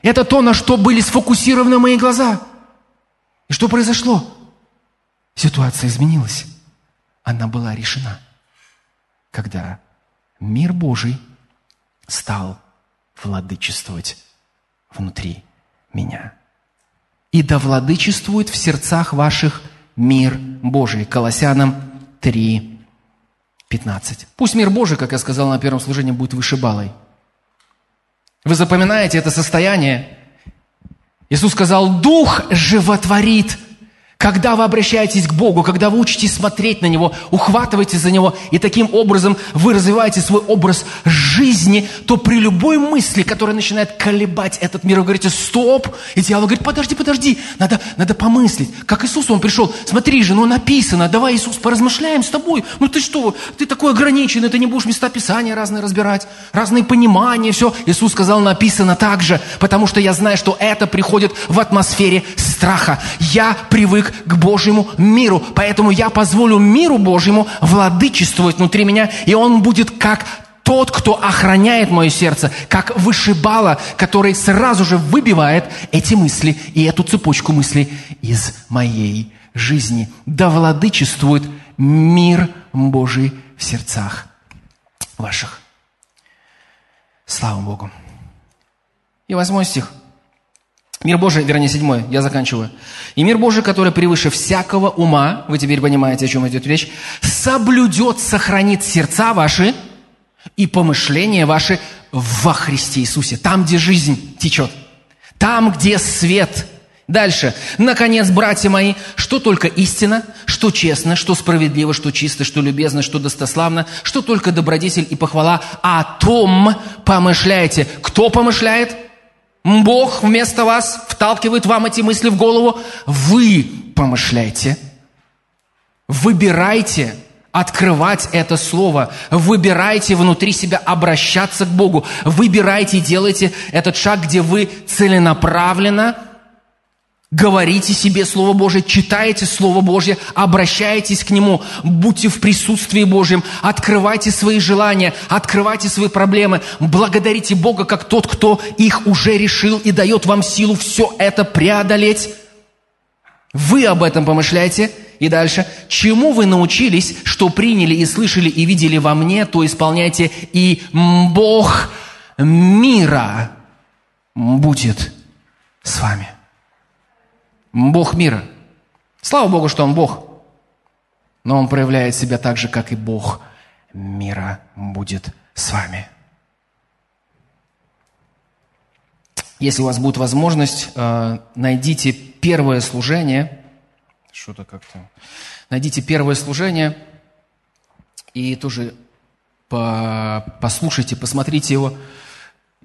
Это то, на что были сфокусированы мои глаза. И что произошло? Ситуация изменилась. Она была решена, когда мир Божий стал владычествовать внутри меня. И да владычествует в сердцах ваших мир Божий. Колоссянам 3, 15. Пусть мир Божий, как я сказал на первом служении, будет вышибалой. Вы запоминаете это состояние? Иисус сказал, Дух животворит когда вы обращаетесь к Богу, когда вы учитесь смотреть на Него, ухватываете за Него, и таким образом вы развиваете свой образ жизни, то при любой мысли, которая начинает колебать этот мир, вы говорите «стоп», и дьявол говорит «подожди, подожди, надо, надо помыслить». Как Иисус, Он пришел, смотри же, ну написано, давай, Иисус, поразмышляем с тобой. Ну ты что, ты такой ограниченный, ты не будешь места Писания разные разбирать, разные понимания, все. Иисус сказал, написано так же, потому что я знаю, что это приходит в атмосфере страха. Я привык к Божьему миру. Поэтому я позволю миру Божьему владычествовать внутри меня, и он будет как тот, кто охраняет мое сердце, как вышибала, который сразу же выбивает эти мысли и эту цепочку мыслей из моей жизни. Да владычествует мир Божий в сердцах ваших. Слава Богу. И восьмой стих. Мир Божий, вернее, седьмой, я заканчиваю. «И мир Божий, который превыше всякого ума, вы теперь понимаете, о чем идет речь, соблюдет, сохранит сердца ваши и помышления ваши во Христе Иисусе». Там, где жизнь течет. Там, где свет. Дальше. Наконец, братья мои, что только истина, что честно, что справедливо, что чисто, что любезно, что достославно, что только добродетель и похвала, о том помышляйте. Кто помышляет? Бог вместо вас вталкивает вам эти мысли в голову. Вы помышляйте. Выбирайте открывать это слово. Выбирайте внутри себя обращаться к Богу. Выбирайте, делайте этот шаг, где вы целенаправленно говорите себе Слово Божье, читаете Слово Божье, обращаетесь к Нему, будьте в присутствии Божьем, открывайте свои желания, открывайте свои проблемы, благодарите Бога как тот, кто их уже решил и дает вам силу все это преодолеть. Вы об этом помышляете – и дальше. Чему вы научились, что приняли и слышали и видели во мне, то исполняйте, и Бог мира будет с вами. Бог мира. Слава Богу, что Он Бог. Но Он проявляет себя так же, как и Бог мира будет с вами. Если у вас будет возможность, э, найдите первое служение – что-то как-то... Найдите первое служение и тоже по... послушайте, посмотрите его.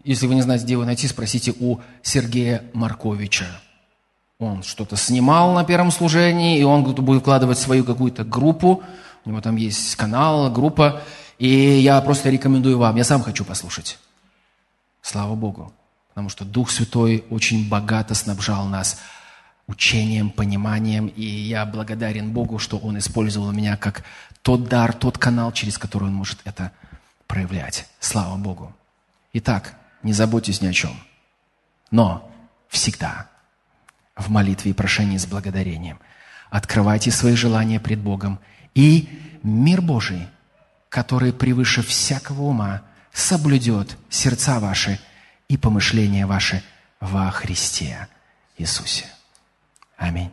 Если вы не знаете, где его найти, спросите у Сергея Марковича. Он что-то снимал на первом служении, и он будет вкладывать свою какую-то группу. У него там есть канал, группа. И я просто рекомендую вам. Я сам хочу послушать. Слава Богу. Потому что Дух Святой очень богато снабжал нас учением, пониманием, и я благодарен Богу, что Он использовал меня как тот дар, тот канал, через который Он может это проявлять. Слава Богу. Итак, не заботьтесь ни о чем, но всегда в молитве и прошении с благодарением открывайте свои желания пред Богом, и мир Божий, который превыше всякого ума, соблюдет сердца ваши и помышления ваши во Христе Иисусе. Аминь.